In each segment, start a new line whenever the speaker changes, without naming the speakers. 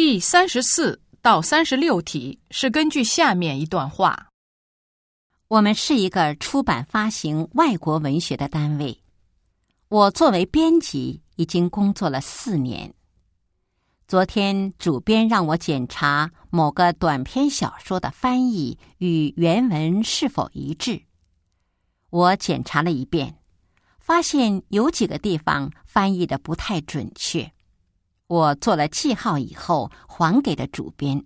第三十四到三十六题是根据下面一段话。
我们是一个出版发行外国文学的单位，我作为编辑已经工作了四年。昨天主编让我检查某个短篇小说的翻译与原文是否一致，我检查了一遍。发现有几个地方翻译的不太准确，我做了记号以后还给了主编。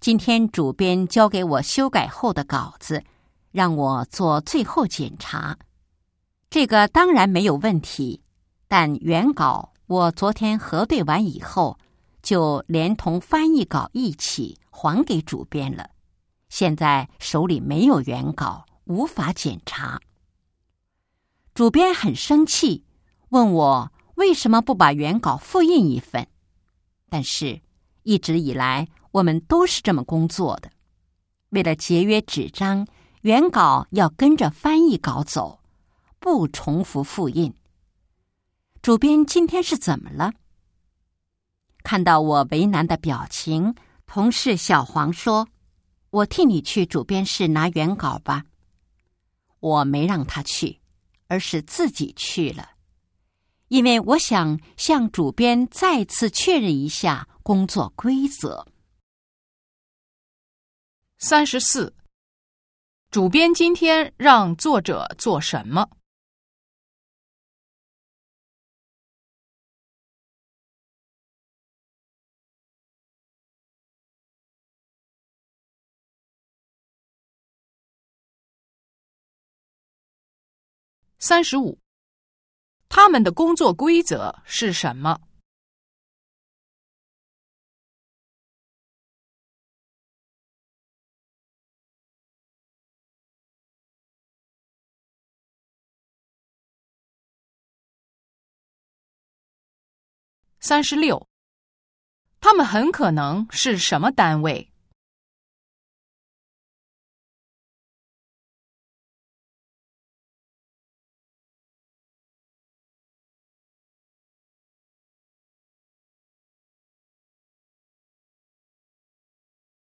今天主编交给我修改后的稿子，让我做最后检查。这个当然没有问题，但原稿我昨天核对完以后，就连同翻译稿一起还给主编了。现在手里没有原稿，无法检查。主编很生气，问我为什么不把原稿复印一份。但是，一直以来我们都是这么工作的。为了节约纸张，原稿要跟着翻译稿走，不重复复印。主编今天是怎么了？看到我为难的表情，同事小黄说：“我替你去主编室拿原稿吧。”我没让他去。而是自己去了，因为我想向主编再次确认一下工作规则。
三十四，主编今天让作者做什么？三十五，他们的工作规则是什么？三十六，他们很可能是什么单位？